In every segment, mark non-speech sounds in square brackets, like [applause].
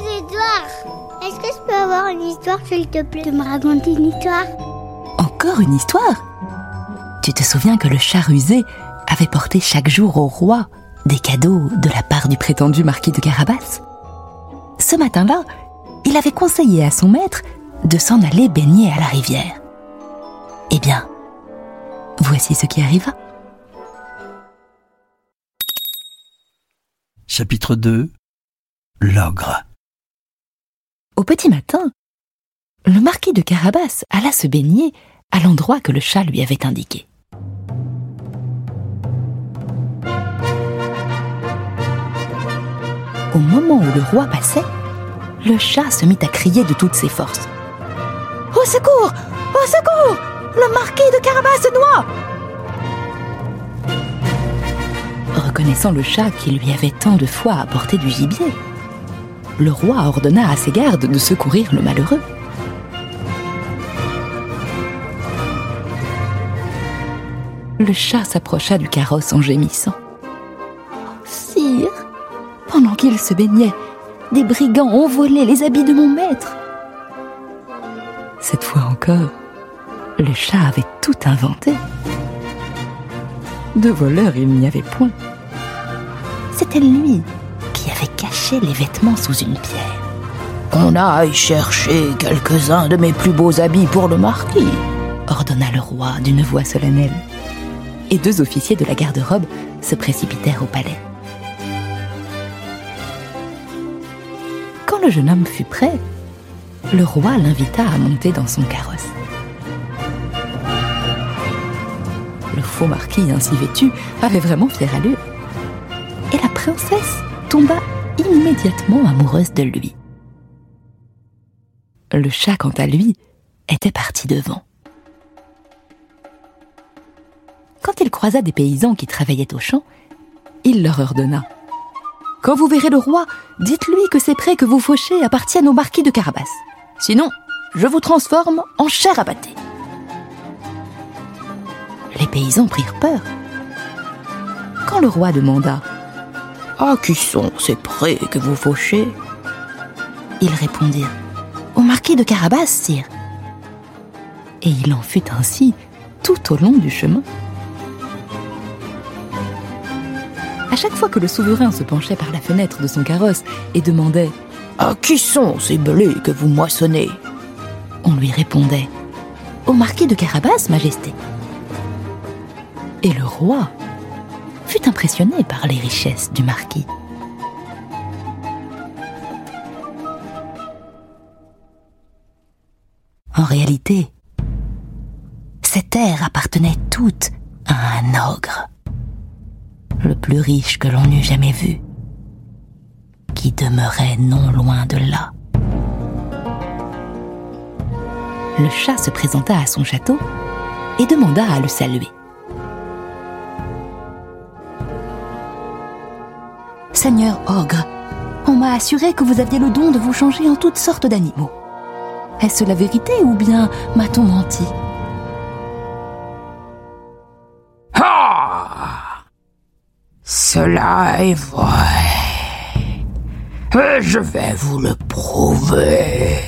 Des histoires. Est-ce que je peux avoir une histoire, s'il te plaît, de me raconter une histoire? Encore une histoire? Tu te souviens que le chat rusé avait porté chaque jour au roi des cadeaux de la part du prétendu marquis de Carabas? Ce matin-là, il avait conseillé à son maître de s'en aller baigner à la rivière. Eh bien, voici ce qui arriva. Chapitre 2 L'ogre. Au petit matin, le marquis de Carabas alla se baigner à l'endroit que le chat lui avait indiqué. Au moment où le roi passait, le chat se mit à crier de toutes ses forces. Au secours Au secours Le marquis de Carabas se noie Reconnaissant le chat qui lui avait tant de fois apporté du gibier, le roi ordonna à ses gardes de secourir le malheureux. Le chat s'approcha du carrosse en gémissant. Sire, pendant qu'il se baignait, des brigands ont volé les habits de mon maître. Cette fois encore, le chat avait tout inventé. De voleur, il n'y avait point. C'était lui qui avait caché les vêtements sous une pierre. Qu'on aille chercher quelques-uns de mes plus beaux habits pour le marquis. ordonna le roi d'une voix solennelle. Et deux officiers de la garde-robe se précipitèrent au palais. Quand le jeune homme fut prêt, le roi l'invita à monter dans son carrosse. Le faux marquis ainsi vêtu avait vraiment fière allure. Et la princesse tomba immédiatement amoureuse de lui. Le chat, quant à lui, était parti devant. Quand il croisa des paysans qui travaillaient au champ, il leur ordonna Quand vous verrez le roi, dites-lui que ces prés que vous fauchez appartiennent au marquis de Carabas. Sinon, je vous transforme en chair à pâté. Les paysans prirent peur. Quand le roi demanda À qui sont ces prés que vous fauchez? Ils répondirent Au marquis de Carabas, sire. Et il en fut ainsi tout au long du chemin. À chaque fois que le souverain se penchait par la fenêtre de son carrosse et demandait À qui sont ces blés que vous moissonnez? On lui répondait Au marquis de Carabas, Majesté. Et le roi fut impressionné par les richesses du marquis. En réalité, ces terres appartenaient toutes à un ogre, le plus riche que l'on eût jamais vu, qui demeurait non loin de là. Le chat se présenta à son château et demanda à le saluer. Seigneur Ogre, on m'a assuré que vous aviez le don de vous changer en toutes sortes d'animaux. Est-ce la vérité ou bien m'a-t-on menti? Ah Cela est vrai. Et je vais vous le prouver.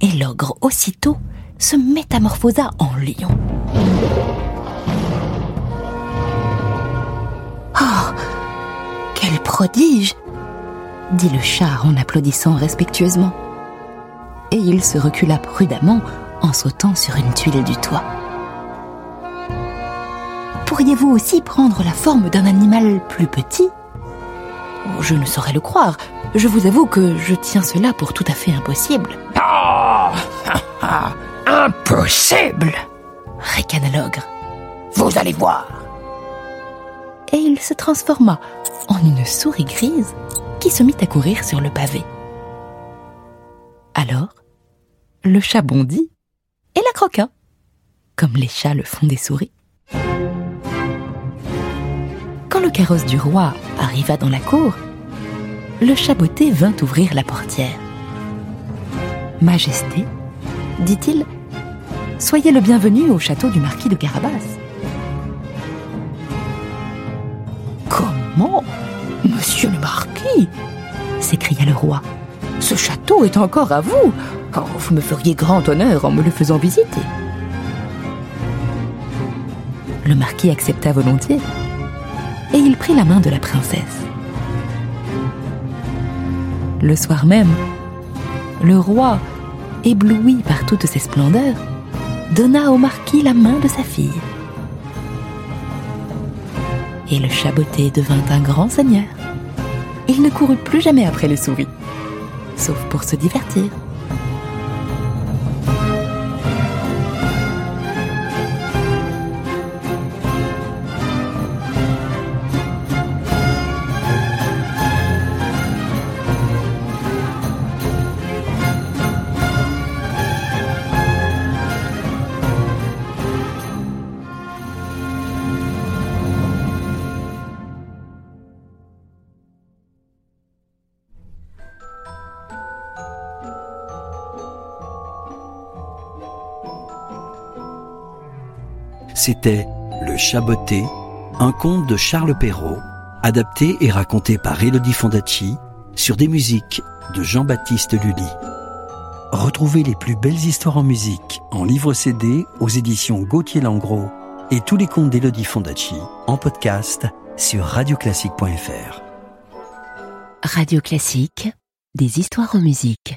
Et l'ogre aussitôt se métamorphosa en lion. Prodige dit le chat en applaudissant respectueusement. Et il se recula prudemment en sautant sur une tuile du toit. Pourriez-vous aussi prendre la forme d'un animal plus petit? Oh, Je ne saurais le croire. Je vous avoue que je tiens cela pour tout à fait impossible. Ah ah, [laughs] Impossible Ricana l'ogre. Vous allez voir. et il se transforma en une souris grise qui se mit à courir sur le pavé. Alors, le chat bondit et la croqua, comme les chats le font des souris. Quand le carrosse du roi arriva dans la cour, le chaboté vint ouvrir la portière. Majesté, dit-il, soyez le bienvenu au château du marquis de Carabas. Comment Monsieur le marquis s'écria le roi. Ce château est encore à vous. Vous me feriez grand honneur en me le faisant visiter. Le marquis accepta volontiers et il prit la main de la princesse. Le soir même, le roi, ébloui par toutes ces splendeurs, donna au marquis la main de sa fille. Et le chaboté devint un grand seigneur. Il ne courut plus jamais après les souris, sauf pour se divertir. C'était Le Chaboté, un conte de Charles Perrault, adapté et raconté par Elodie Fondacci sur des musiques de Jean-Baptiste Lully. Retrouvez les plus belles histoires en musique en livre CD aux éditions Gauthier Langros et tous les contes d'Elodie Fondacci en podcast sur radioclassique.fr. Radio Classique, des histoires en musique.